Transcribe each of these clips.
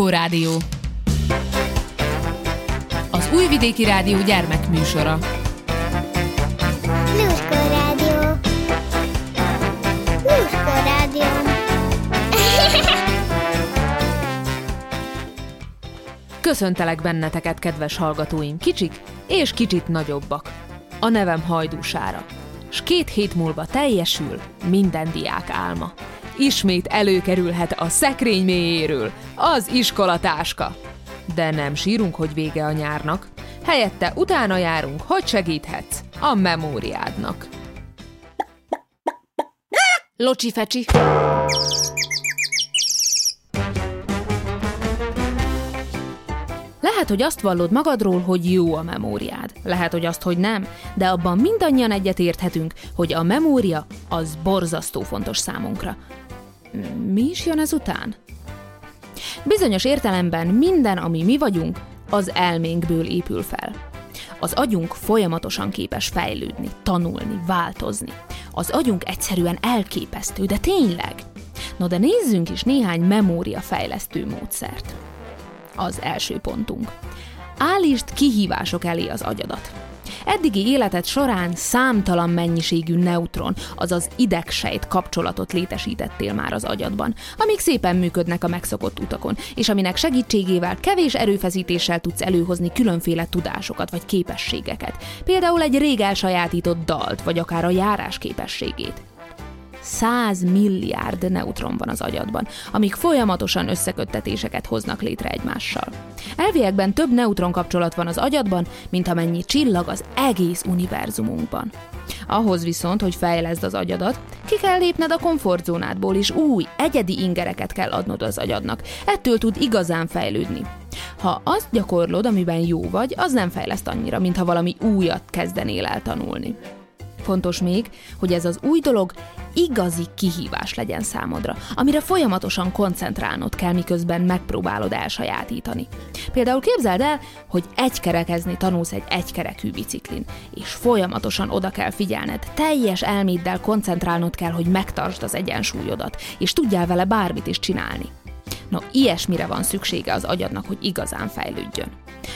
Lurskó Rádió. Az Újvidéki Rádió gyermekműsora. Lurskó Rádió. Lurskó Rádió. Köszöntelek benneteket, kedves hallgatóim, kicsik és kicsit nagyobbak. A nevem Hajdúsára, s két hét múlva teljesül minden diák álma. Ismét előkerülhet a szekrény mélyéről az iskolatáska. De nem sírunk, hogy vége a nyárnak, helyette utána járunk, hogy segíthetsz a memóriádnak. Locsi fecsi! Lehet, hogy azt vallod magadról, hogy jó a memóriád. Lehet, hogy azt, hogy nem, de abban mindannyian egyetérthetünk, hogy a memória az borzasztó fontos számunkra. Mi is jön ezután? Bizonyos értelemben minden, ami mi vagyunk, az elménkből épül fel. Az agyunk folyamatosan képes fejlődni, tanulni, változni. Az agyunk egyszerűen elképesztő, de tényleg. No de nézzünk is néhány memóriafejlesztő módszert. Az első pontunk. Állítsd kihívások elé az agyadat. Eddigi életed során számtalan mennyiségű neutron, azaz idegsejt kapcsolatot létesítettél már az agyadban, amik szépen működnek a megszokott utakon, és aminek segítségével kevés erőfeszítéssel tudsz előhozni különféle tudásokat vagy képességeket, például egy rég elsajátított dalt, vagy akár a járás képességét. 100 milliárd neutron van az agyadban, amik folyamatosan összeköttetéseket hoznak létre egymással. Elviekben több neutron kapcsolat van az agyadban, mint amennyi csillag az egész univerzumunkban. Ahhoz viszont, hogy fejleszd az agyadat, ki kell lépned a komfortzónádból, és új, egyedi ingereket kell adnod az agyadnak. Ettől tud igazán fejlődni. Ha azt gyakorlod, amiben jó vagy, az nem fejleszt annyira, mint ha valami újat kezdenél el tanulni. Fontos még, hogy ez az új dolog igazi kihívás legyen számodra, amire folyamatosan koncentrálnod kell, miközben megpróbálod elsajátítani. Például képzeld el, hogy egykerekezni tanulsz egy egykerekű biciklin, és folyamatosan oda kell figyelned, teljes elméddel koncentrálnod kell, hogy megtartsd az egyensúlyodat, és tudjál vele bármit is csinálni. No, ilyesmire van szüksége az agyadnak, hogy igazán fejlődjön.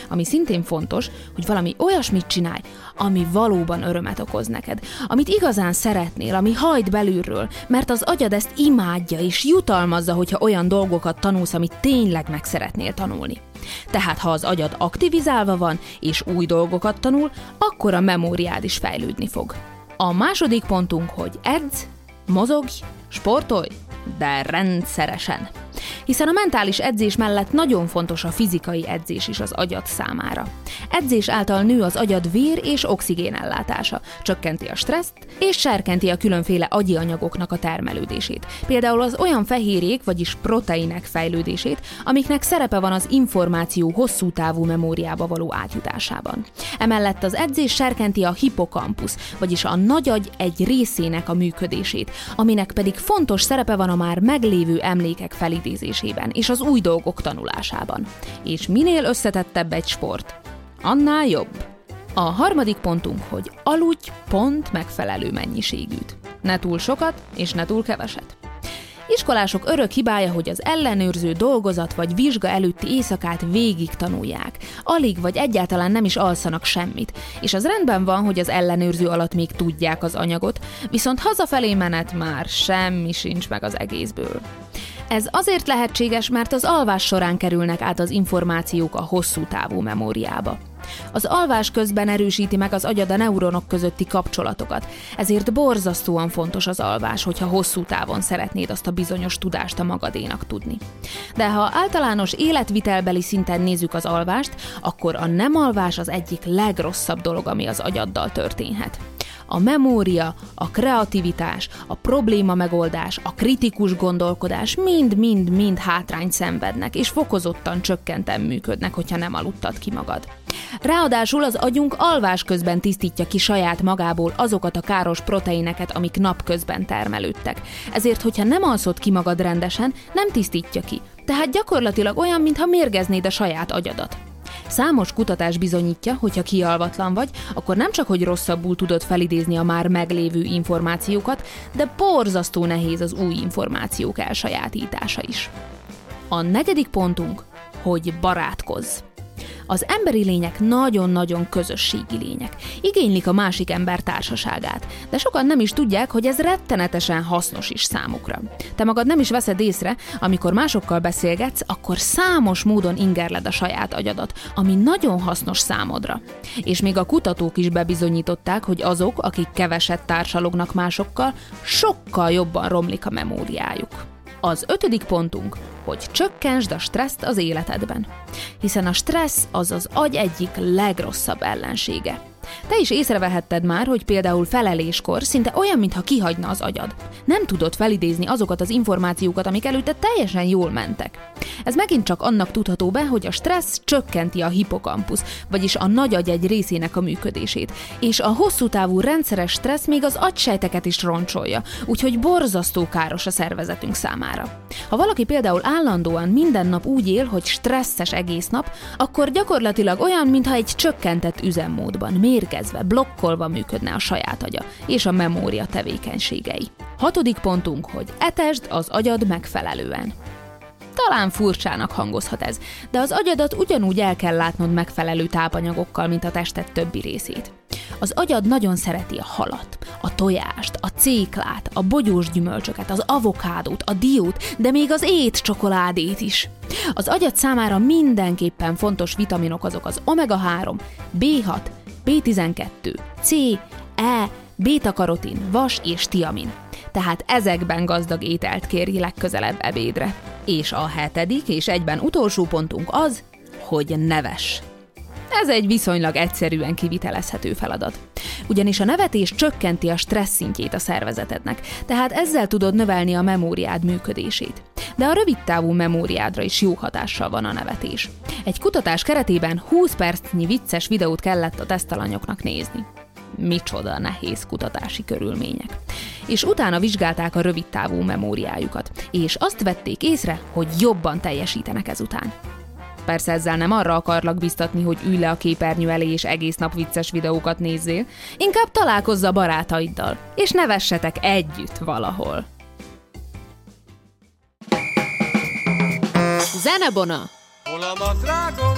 Ami szintén fontos, hogy valami olyasmit csinálj, ami valóban örömet okoz neked, amit igazán szeretnél, ami hajt belülről, mert az agyad ezt imádja és jutalmazza, hogyha olyan dolgokat tanulsz, amit tényleg meg szeretnél tanulni. Tehát ha az agyad aktivizálva van, és új dolgokat tanul, akkor a memóriád is fejlődni fog. A második pontunk, hogy edz, mozogj, sportolj, de rendszeresen hiszen a mentális edzés mellett nagyon fontos a fizikai edzés is az agyad számára. Edzés által nő az agyad vér és oxigén ellátása, csökkenti a stresszt és serkenti a különféle agyi anyagoknak a termelődését. Például az olyan fehérjék, vagyis proteinek fejlődését, amiknek szerepe van az információ hosszú távú memóriába való átjutásában. Emellett az edzés serkenti a hipokampusz, vagyis a nagyagy egy részének a működését, aminek pedig fontos szerepe van a már meglévő emlékek felidézésében és az új dolgok tanulásában. És minél összetettebb egy sport, annál jobb. A harmadik pontunk, hogy aludj pont megfelelő mennyiségűt. Ne túl sokat, és ne túl keveset. Iskolások örök hibája, hogy az ellenőrző dolgozat vagy vizsga előtti éjszakát végig tanulják. Alig vagy egyáltalán nem is alszanak semmit. És az rendben van, hogy az ellenőrző alatt még tudják az anyagot, viszont hazafelé menet már semmi sincs meg az egészből. Ez azért lehetséges, mert az alvás során kerülnek át az információk a hosszú távú memóriába. Az alvás közben erősíti meg az agyad a neuronok közötti kapcsolatokat, ezért borzasztóan fontos az alvás, hogyha hosszú távon szeretnéd azt a bizonyos tudást a magadénak tudni. De ha általános életvitelbeli szinten nézzük az alvást, akkor a nem alvás az egyik legrosszabb dolog, ami az agyaddal történhet a memória, a kreativitás, a probléma megoldás, a kritikus gondolkodás mind-mind-mind hátrányt szenvednek, és fokozottan csökkenten működnek, hogyha nem aludtad ki magad. Ráadásul az agyunk alvás közben tisztítja ki saját magából azokat a káros proteineket, amik napközben termelődtek. Ezért, hogyha nem alszod ki magad rendesen, nem tisztítja ki. Tehát gyakorlatilag olyan, mintha mérgeznéd a saját agyadat. Számos kutatás bizonyítja, hogy ha kialvatlan vagy, akkor nem csak, hogy rosszabbul tudod felidézni a már meglévő információkat, de borzasztó nehéz az új információk elsajátítása is. A negyedik pontunk hogy barátkozz. Az emberi lények nagyon-nagyon közösségi lények. Igénylik a másik ember társaságát, de sokan nem is tudják, hogy ez rettenetesen hasznos is számukra. Te magad nem is veszed észre, amikor másokkal beszélgetsz, akkor számos módon ingerled a saját agyadat, ami nagyon hasznos számodra. És még a kutatók is bebizonyították, hogy azok, akik keveset társalognak másokkal, sokkal jobban romlik a memóriájuk. Az ötödik pontunk, hogy csökkentsd a stresszt az életedben. Hiszen a stressz az az agy egyik legrosszabb ellensége. Te is észrevehetted már, hogy például feleléskor szinte olyan, mintha kihagyna az agyad. Nem tudod felidézni azokat az információkat, amik előtte teljesen jól mentek. Ez megint csak annak tudható be, hogy a stressz csökkenti a hipokampusz, vagyis a nagy agy egy részének a működését, és a hosszú távú rendszeres stressz még az agysejteket is roncsolja, úgyhogy borzasztó káros a szervezetünk számára. Ha valaki például állandóan minden nap úgy él, hogy stresszes egész nap, akkor gyakorlatilag olyan, mintha egy csökkentett üzemmódban, mérgezve, blokkolva működne a saját agya és a memória tevékenységei. Hatodik pontunk, hogy etesd az agyad megfelelően. Talán furcsának hangozhat ez, de az agyadat ugyanúgy el kell látnod megfelelő tápanyagokkal, mint a tested többi részét. Az agyad nagyon szereti a halat, a tojást, a céklát, a bogyós gyümölcsöket, az avokádót, a diót, de még az ét csokoládét is. Az agyad számára mindenképpen fontos vitaminok azok az omega-3, B6, B12, C, E, beta-karotin, vas és tiamin. Tehát ezekben gazdag ételt kérj legközelebb ebédre. És a hetedik és egyben utolsó pontunk az, hogy neves. Ez egy viszonylag egyszerűen kivitelezhető feladat. Ugyanis a nevetés csökkenti a stressz szintjét a szervezetednek, tehát ezzel tudod növelni a memóriád működését. De a rövidtávú memóriádra is jó hatással van a nevetés. Egy kutatás keretében 20 percnyi vicces videót kellett a tesztalanyoknak nézni micsoda nehéz kutatási körülmények. És utána vizsgálták a rövidtávú memóriájukat, és azt vették észre, hogy jobban teljesítenek ezután. Persze ezzel nem arra akarlak biztatni, hogy ülj le a képernyő elé és egész nap vicces videókat nézzél, inkább találkozz a barátaiddal, és nevessetek együtt valahol. Zenebona! Hol a madrágom,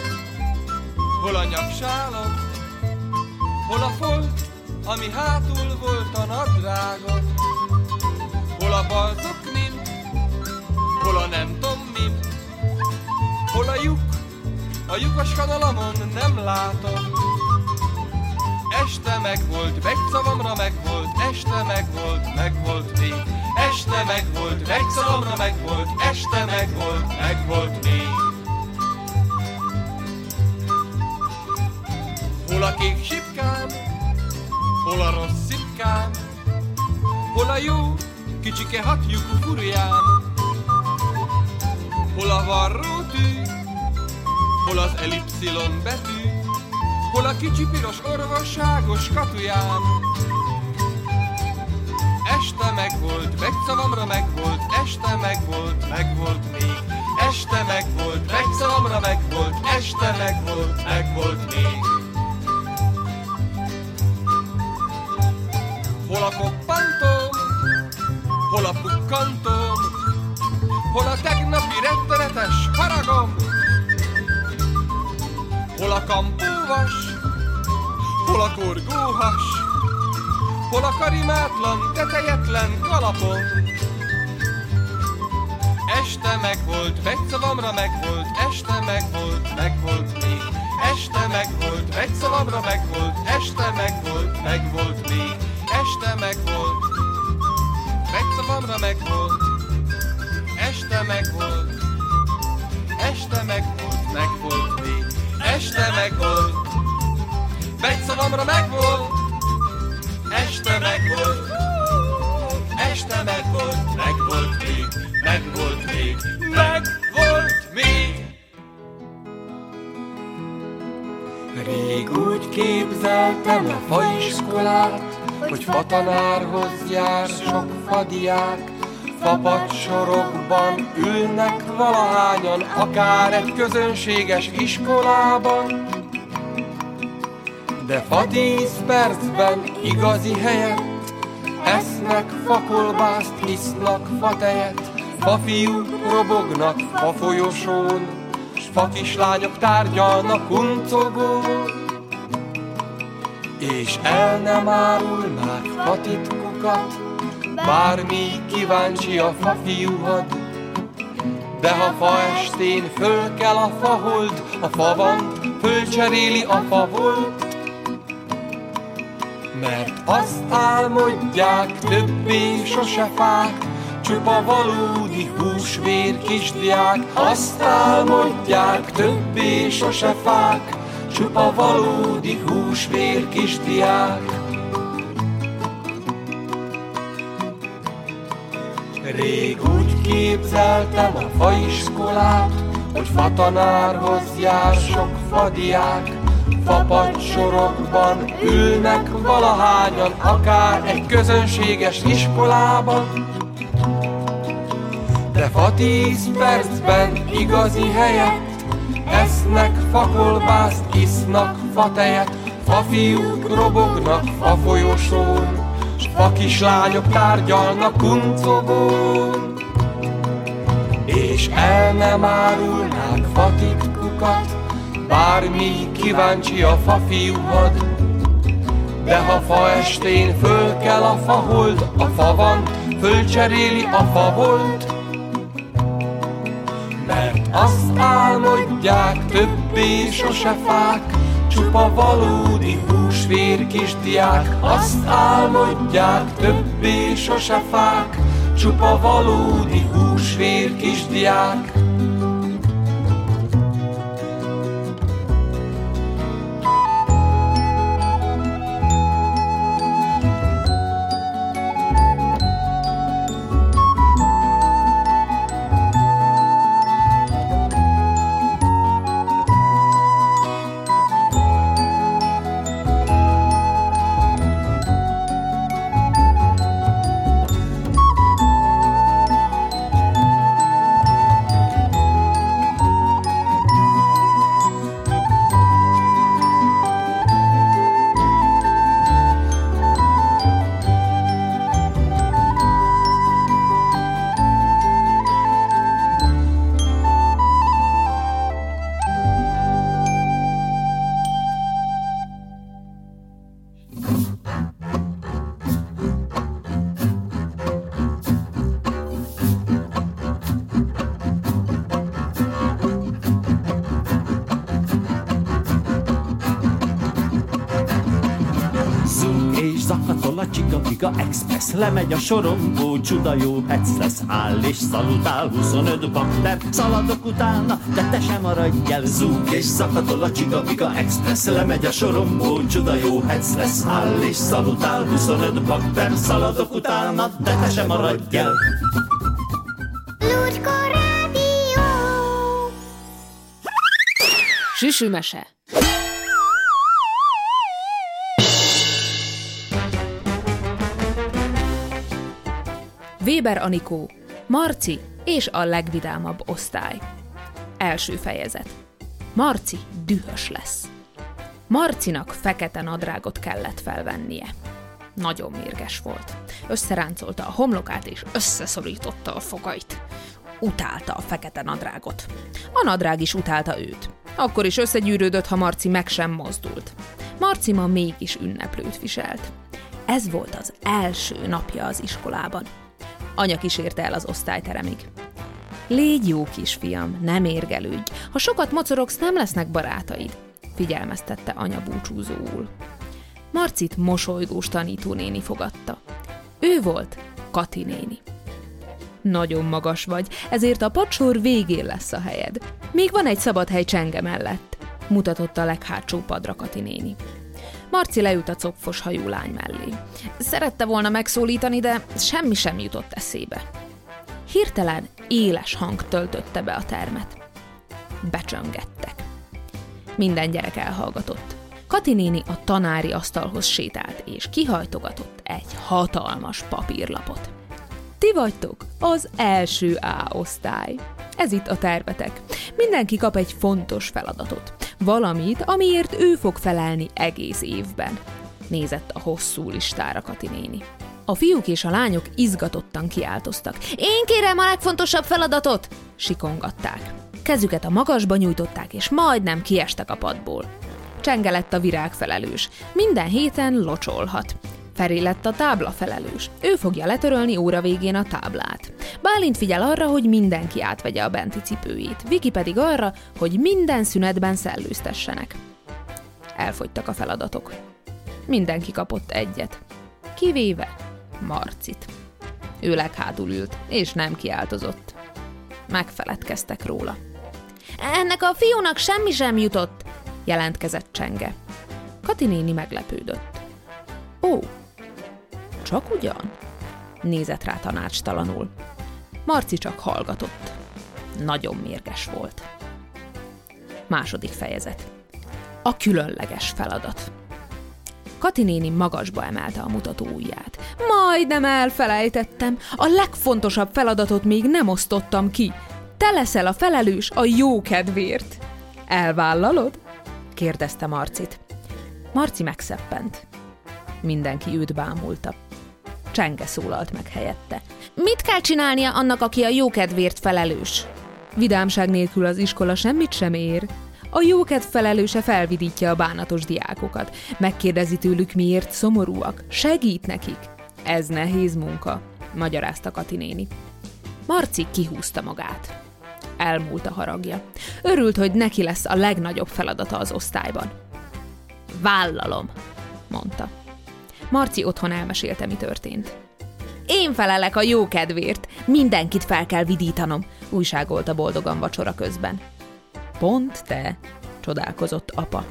hol a nyaksálom, hol a folt, ami hátul volt a nadrágom, hol a balzoknim, hol a nem tommim, hol a lyuk, a lyukas kanalamon nem látom. Este meg volt, megszavamra meg volt, este meg volt, meg volt még. Este meg volt, megszavamra meg volt, este meg volt, meg volt még. Hol a kék sipkám, hol a rossz szipkám, hol a jó, kicsike hatjukú furjám, hol a varró hol az elipszilon betű, hol a kicsi piros orvosságos katujám. Este meg volt, megszavamra meg volt, este meg volt, meg volt még. Este meg volt, megszavamra meg volt, este meg volt, meg volt még. Hol a koppantóm, hol a pukkantóm, hol a tegnapi rettenetes haragom, hol a kampóvas, hol a korgóhas, hol a karimátlan, tetejetlen kalapom. Este meg volt, megszavamra meg volt, este meg volt, meg volt még. Este meg volt, megszavamra meg volt, este meg volt, meg volt még. Este meg volt, megszavamra meg volt, este meg volt, este meg Este meg volt, megszavamra meg volt, este meg volt, este meg volt, meg volt még, volt még, meg volt még. Rég úgy képzeltem a faiskolát, hogy fatanárhoz jár sok fadiák, Fapadsorokban ülnek valahányan, akár egy közönséges iskolában. De fa tíz percben igazi helyet, esznek fakolbászt, isznak fatejet, fafiúk robognak fa folyosón, s Fakislányok tárgyalnak uncogón, és el nem árulnák fatitkukat, bármi kíváncsi a fa fiúhad. De ha fa estén föl kell a fahold, a van, fölcseréli a fa volt. Mert azt álmodják többé sose fák, csupa valódi húsvér kisdiák. Azt álmodják többé sose fák, csupa valódi húsvér kisdiák. Rég úgy képzeltem a faiskolát, hogy fatanárhoz jár sok fadiák, Fapad ülnek valahányan, akár egy közönséges iskolában. De fa tíz percben igazi helyet, esznek fakolbászt, isznak fatejet, fafiúk robognak fa folyosón, s fa kislányok tárgyalnak kuncogón. És el nem árulnák fatitkukat, bármi kíváncsi a fa fiúhad. De ha fa estén föl kell a fahold, a fa van, fölcseréli a fa volt. Mert azt álmodják többé sose fák, csupa valódi húsvér kisdiák. Azt álmodják többé sose fák, csupa valódi húsvér kisdiák. Lemegy a sorompó, csuda jó hec lesz, áll és szalutál, 25 bakter, szaladok utána, de te sem maradj el, zúg és szakadol a Csiga Express, lemegy a sorompó, csuda jó hec lesz, áll és szalutál, 25 bakter, szaladok utána, de te sem maradj el. Lurko Rádió! Süsümese Weber Anikó, Marci és a legvidámabb osztály. Első fejezet. Marci dühös lesz. Marcinak fekete nadrágot kellett felvennie. Nagyon mérges volt. Összeráncolta a homlokát és összeszorította a fogait. Utálta a fekete nadrágot. A nadrág is utálta őt. Akkor is összegyűrődött, ha Marci meg sem mozdult. Marci ma mégis ünneplőt viselt. Ez volt az első napja az iskolában. Anya kísérte el az osztályteremig. Légy jó kisfiam, nem érgelődj. Ha sokat mocorogsz, nem lesznek barátaid, figyelmeztette anya búcsúzóul. Marcit mosolygós tanítónéni fogadta. Ő volt Kati néni. Nagyon magas vagy, ezért a pacsor végén lesz a helyed. Még van egy szabad hely csenge mellett, mutatott a leghátsó padra Kati néni. Marci leült a copfos hajú lány mellé. Szerette volna megszólítani, de semmi sem jutott eszébe. Hirtelen éles hang töltötte be a termet. Becsöngettek. Minden gyerek elhallgatott. Kati néni a tanári asztalhoz sétált, és kihajtogatott egy hatalmas papírlapot. Ti vagytok az első A osztály. Ez itt a tervetek. Mindenki kap egy fontos feladatot. Valamit, amiért ő fog felelni egész évben. Nézett a hosszú listára Kati néni. A fiúk és a lányok izgatottan kiáltoztak. Én kérem a legfontosabb feladatot! Sikongatták. kezüket a magasba nyújtották, és majdnem kiestek a padból. Csenge lett a virág felelős. Minden héten locsolhat. Feri lett a tábla felelős. Ő fogja letörölni óra végén a táblát. Bálint figyel arra, hogy mindenki átvegye a benti cipőjét. Viki pedig arra, hogy minden szünetben szellőztessenek. Elfogytak a feladatok. Mindenki kapott egyet. Kivéve Marcit. Ő leghátul ült, és nem kiáltozott. Megfeledkeztek róla. Ennek a fiúnak semmi sem jutott, jelentkezett Csenge. Kati néni meglepődött. Ó, csak ugyan? Nézett rá tanácstalanul. Marci csak hallgatott. Nagyon mérges volt. Második fejezet. A különleges feladat. Kati néni magasba emelte a mutató ujját. Majdnem elfelejtettem. A legfontosabb feladatot még nem osztottam ki. Te leszel a felelős a jó kedvért. Elvállalod? kérdezte Marcit. Marci megszeppent. Mindenki őt bámulta. Csenge szólalt meg helyette. Mit kell csinálnia annak, aki a jókedvért felelős? Vidámság nélkül az iskola semmit sem ér. A jókedv felelőse felvidítja a bánatos diákokat. Megkérdezi tőlük, miért szomorúak. Segít nekik. Ez nehéz munka, magyarázta Kati néni. Marci kihúzta magát. Elmúlt a haragja. Örült, hogy neki lesz a legnagyobb feladata az osztályban. Vállalom, mondta. Marci otthon elmesélte, mi történt. Én felelek a jó kedvért, mindenkit fel kell vidítanom, újságolta boldogan vacsora közben. Pont te, csodálkozott apa.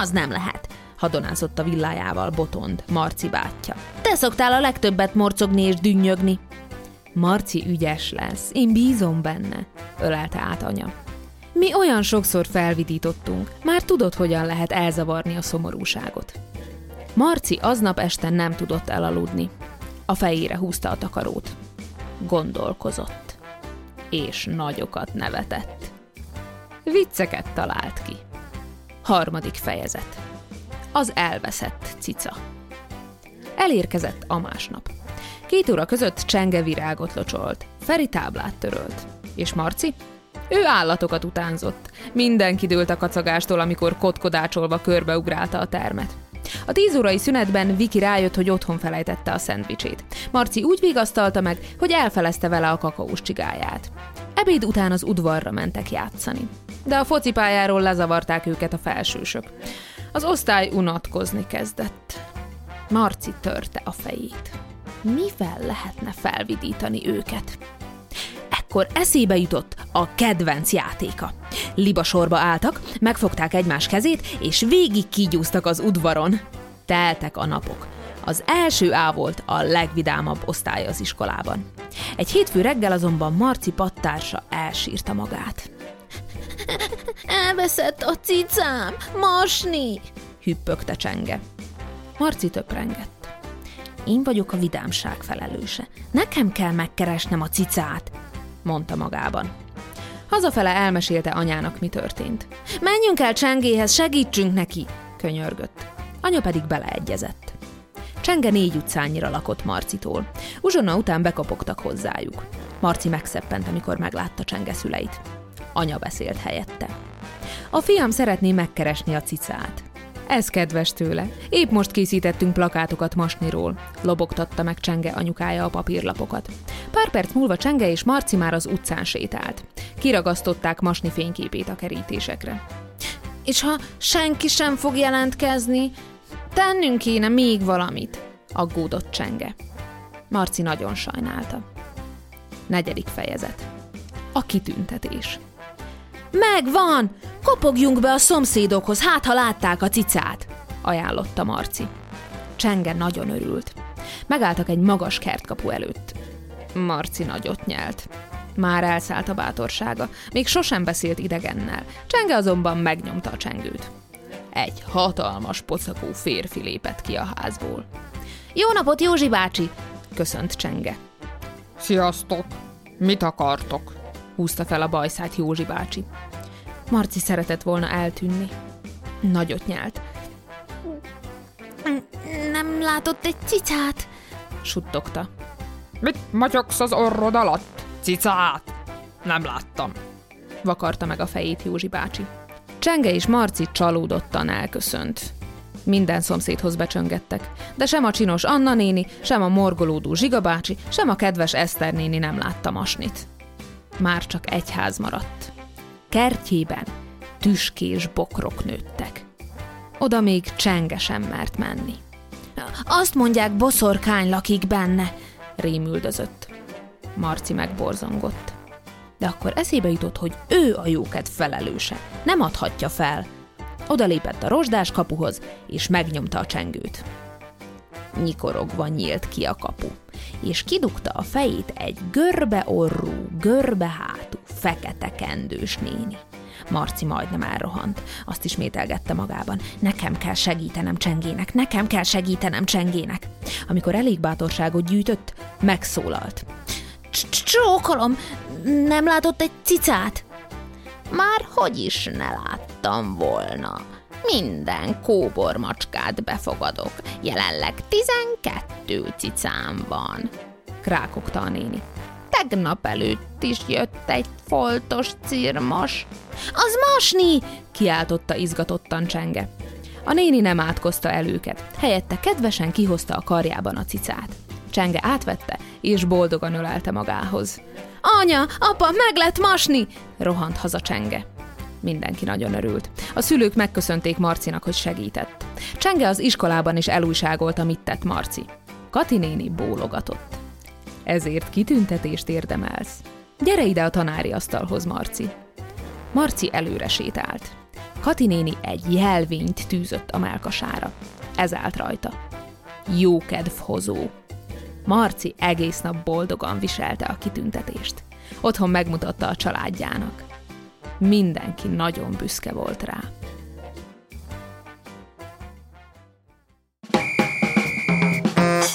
Az nem lehet, hadonázott a villájával Botond, Marci bátyja. Te szoktál a legtöbbet morcogni és dünnyögni. Marci ügyes lesz, én bízom benne, ölelte át anya. Mi olyan sokszor felvidítottunk, már tudod, hogyan lehet elzavarni a szomorúságot. Marci aznap este nem tudott elaludni. A fejére húzta a takarót. Gondolkozott. És nagyokat nevetett. Vicceket talált ki. Harmadik fejezet. Az elveszett cica. Elérkezett a másnap. Két óra között Csenge virágot locsolt, Feri táblát törölt. És Marci? Ő állatokat utánzott. Mindenki dőlt a kacagástól, amikor kotkodácsolva körbeugrálta a termet. A tíz órai szünetben Viki rájött, hogy otthon felejtette a szendvicsét. Marci úgy vigasztalta meg, hogy elfelezte vele a kakaós csigáját. Ebéd után az udvarra mentek játszani. De a focipályáról lezavarták őket a felsősök. Az osztály unatkozni kezdett. Marci törte a fejét. Mivel lehetne felvidítani őket? Ekkor eszébe jutott a kedvenc játéka. Libasorba álltak, megfogták egymás kezét, és végig kígyúztak az udvaron. Teltek a napok. Az első A volt a legvidámabb osztály az iskolában. Egy hétfő reggel azonban Marci pattársa elsírta magát. Elveszett a cicám, masni! hüppögte Csenge. Marci töprengett. Én vagyok a vidámság felelőse. Nekem kell megkeresnem a cicát, mondta magában. Hazafele elmesélte anyának, mi történt. Menjünk el Csengéhez, segítsünk neki, könyörgött. Anya pedig beleegyezett. Csenge négy utcányira lakott Marcitól. Uzsonna után bekopogtak hozzájuk. Marci megszeppent, amikor meglátta Csenge szüleit. Anya beszélt helyette. A fiam szeretné megkeresni a cicát. Ez kedves tőle. Épp most készítettünk plakátokat Masniról. Lobogtatta meg Csenge anyukája a papírlapokat. Pár perc múlva Csenge és Marci már az utcán sétált. Kiragasztották Masni fényképét a kerítésekre. És ha senki sem fog jelentkezni, tennünk kéne még valamit, aggódott Csenge. Marci nagyon sajnálta. Negyedik fejezet. A kitüntetés. Megvan! Kopogjunk be a szomszédokhoz, hát ha látták a cicát, ajánlotta Marci. Csenge nagyon örült. Megálltak egy magas kertkapu előtt. Marci nagyot nyelt. Már elszállt a bátorsága, még sosem beszélt idegennel. Csenge azonban megnyomta a csengőt. Egy hatalmas pocakó férfi lépett ki a házból. Jó napot, Józsi bácsi! köszönt Csenge. Sziasztok! Mit akartok? Húzta fel a bajszát Józsi bácsi. Marci szeretett volna eltűnni. Nagyot nyelt. Nem látott egy cicát? suttogta. Mit magyogsz az orrod alatt? Cicát? Nem láttam. vakarta meg a fejét Józsi bácsi. Csenge és Marci csalódottan elköszönt. Minden szomszédhoz becsöngettek, de sem a csinos Anna néni, sem a morgolódó Zsiga bácsi, sem a kedves Eszter néni nem látta masnit. Már csak egy ház maradt. Kertjében tüskés bokrok nőttek. Oda még csenge sem mert menni. Azt mondják, boszorkány lakik benne, rémüldözött. Marci megborzongott. De akkor eszébe jutott, hogy ő a jóked felelőse. Nem adhatja fel. Oda lépett a rozsdás kapuhoz, és megnyomta a csengőt. Nyikorogva nyílt ki a kapu, és kidugta a fejét egy görbe orrú, görbe hátú, fekete kendős néni. Marci majdnem elrohant. Azt ismételgette magában. Nekem kell segítenem csengének, nekem kell segítenem csengének. Amikor elég bátorságot gyűjtött, megszólalt. Csókolom, nem látott egy cicát? Már hogy is ne láttam volna. Minden kóbor macskát befogadok. Jelenleg tizenkettő cicám van. Krákogta a néni. Tegnap előtt is jött egy foltos cirmos. Az masni! kiáltotta izgatottan csenge. A néni nem átkozta el őket, helyette kedvesen kihozta a karjában a cicát. Csenge átvette, és boldogan ölelte magához. Anya, apa, meg lett masni! rohant haza Csenge. Mindenki nagyon örült. A szülők megköszönték Marcinak, hogy segített. Csenge az iskolában is elújságolta, mit tett Marci. Kati néni bólogatott. Ezért kitüntetést érdemelsz. Gyere ide a tanári asztalhoz, Marci. Marci előre sétált. Kati néni egy jelvényt tűzött a melkasára. Ez állt rajta. Jókedvhozó. Marci egész nap boldogan viselte a kitüntetést. Otthon megmutatta a családjának. Mindenki nagyon büszke volt rá.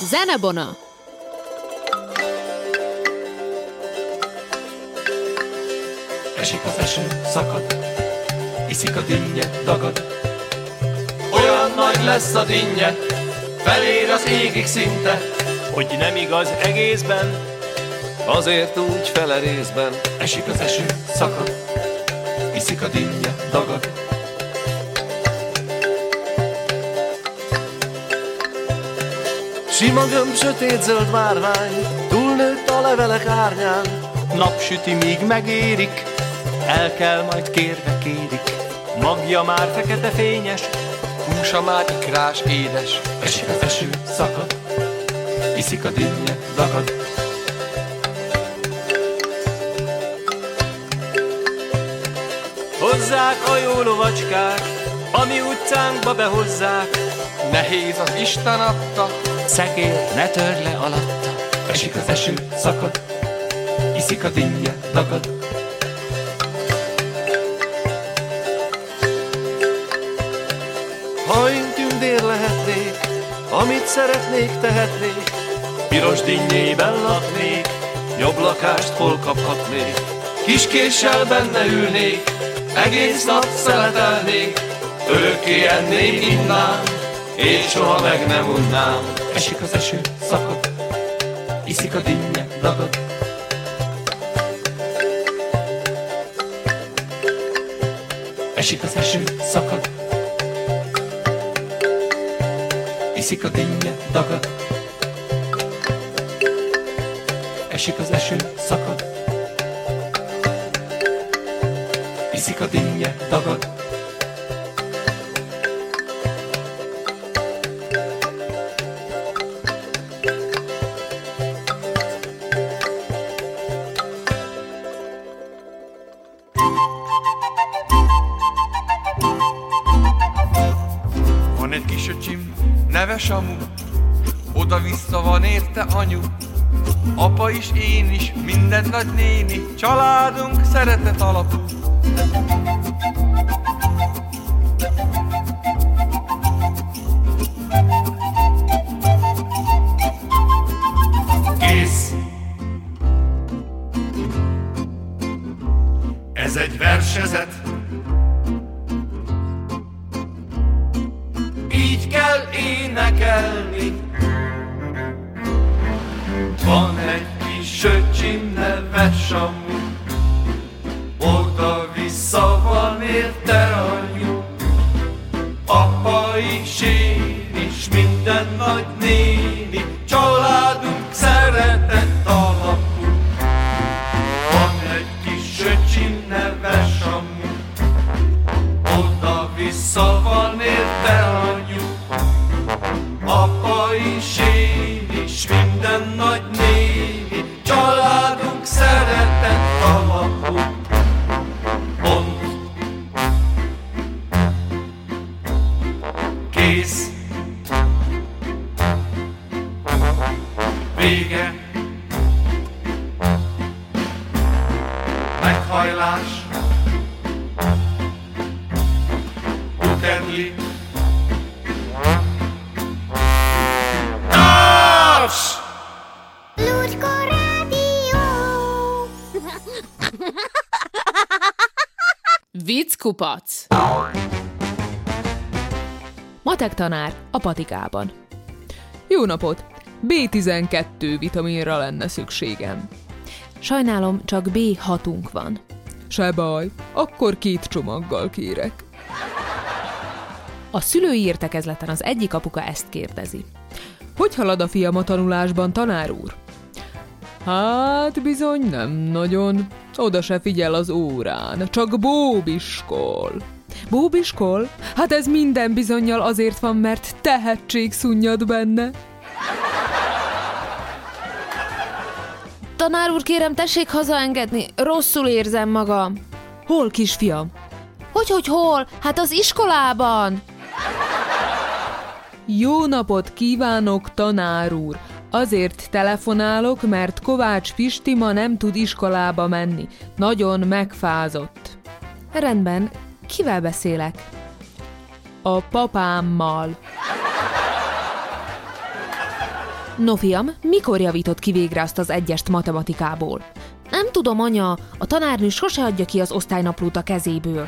Zenebona! Esik az eső, szakad, iszik a dinnye, dagad. Olyan nagy lesz a dinnye, felér az égig szinte, hogy nem igaz egészben, azért úgy fele részben. Esik az eső, szakad, iszik a dinnye, dagad. Sima gömb, sötét zöld márvány, túlnőtt a levelek árnyán, napsüti míg megérik, el kell majd kérve kérik. Magja már fekete fényes, Húsa már ikrás, édes, esik az eső, szakad, iszik a dinnye, dagad. Hozzák a jó lovacskák, ami utcánkba behozzák, Nehéz az Isten adta, szekér ne törd le alatta. esik az eső, szakad, iszik a dinnye, dagad. Ha én tündér lehetnék, amit szeretnék, tehetnék, piros dinnyében laknék, jobb lakást hol kaphatnék. Kiskéssel benne ülnék, egész nap szeletelnék, örökké ennék, innám, és soha meg nem unnám. Esik az eső, szakad, iszik a dinnye, dagad. Esik az eső, szakad, iszik a dinnye, dagad. Esik az eső, szakad, iszik a dinnye, dagad. Van egy kis öcsim, neve Samu, oda-vissza van érte anyu, apa is, én is, minden nagy néni, családunk szeretet alapú. thank you Só funny. Tanár a patikában. Jó napot! B12 vitaminra lenne szükségem. Sajnálom, csak B6-unk van. Se baj, akkor két csomaggal kérek. A szülői értekezleten az egyik apuka ezt kérdezi. Hogy halad a fiam a tanulásban, tanár úr? Hát bizony nem nagyon. Oda se figyel az órán, csak bóbiskol. Bóbiskol? Hát ez minden bizonyal azért van, mert tehetség szunnyad benne. Tanár úr, kérem, tessék hazaengedni, rosszul érzem magam. Hol, kisfiam? Hogy, hogy hol? Hát az iskolában. Jó napot kívánok, tanár úr! Azért telefonálok, mert Kovács Pisti ma nem tud iskolába menni. Nagyon megfázott. Rendben, kivel beszélek? A papámmal. No fiam, mikor javított ki végre azt az egyest matematikából? Nem tudom, anya, a tanárnő sose adja ki az osztálynaplót a kezéből.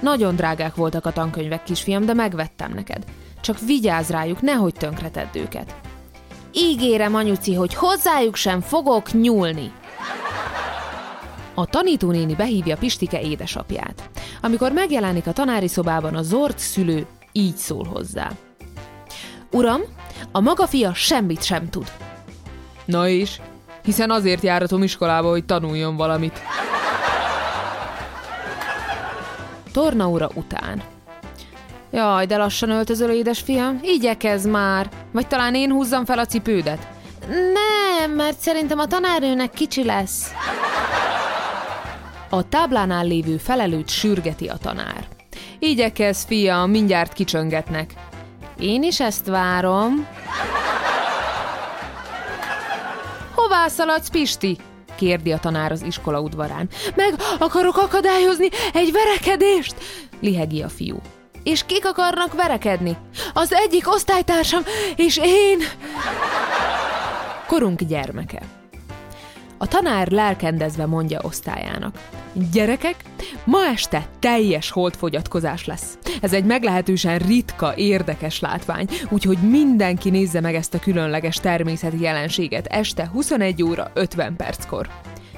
Nagyon drágák voltak a tankönyvek, kisfiam, de megvettem neked. Csak vigyázz rájuk, nehogy tönkretedd őket. Ígérem, anyuci, hogy hozzájuk sem fogok nyúlni. A tanítónéni behívja Pistike édesapját. Amikor megjelenik a tanári szobában a zord szülő, így szól hozzá. Uram, a maga fia semmit sem tud. Na és? Hiszen azért járatom iskolába, hogy tanuljon valamit. Tornaóra után. Jaj, de lassan öltözöl, édesfiam. Igyekezz már. Vagy talán én húzzam fel a cipődet. Nem, mert szerintem a tanárnőnek kicsi lesz. A táblánál lévő felelőt sürgeti a tanár. Igyekezz, fiam, mindjárt kicsöngetnek. Én is ezt várom. Hová szaladsz, Pisti? kérdi a tanár az iskola udvarán. Meg akarok akadályozni egy verekedést, lihegi a fiú. És kik akarnak verekedni? Az egyik osztálytársam, és én... Korunk gyermeke. A tanár lelkendezve mondja osztályának. Gyerekek, ma este teljes holdfogyatkozás lesz. Ez egy meglehetősen ritka, érdekes látvány, úgyhogy mindenki nézze meg ezt a különleges természeti jelenséget este 21 óra 50 perckor.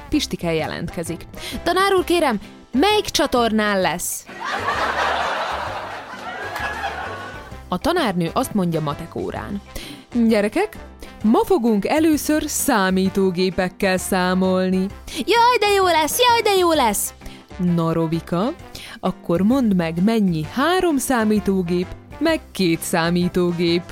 Pistike jelentkezik. Tanár úr, kérem, melyik csatornán lesz? A tanárnő azt mondja matek órán. Gyerekek, ma fogunk először számítógépekkel számolni. Jaj, de jó lesz, jaj, de jó lesz! Na, Robika, akkor mondd meg, mennyi három számítógép, meg két számítógép.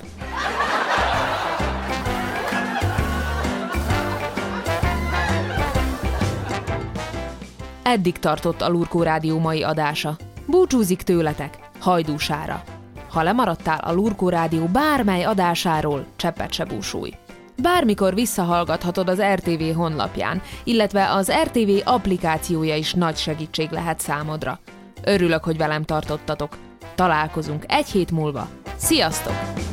Eddig tartott a Lurkó Rádió mai adása. Búcsúzik tőletek, hajdúsára. Ha lemaradtál a Lurkó Rádió bármely adásáról, cseppet se búsulj. Bármikor visszahallgathatod az RTV honlapján, illetve az RTV applikációja is nagy segítség lehet számodra. Örülök, hogy velem tartottatok. Találkozunk egy hét múlva. Sziasztok!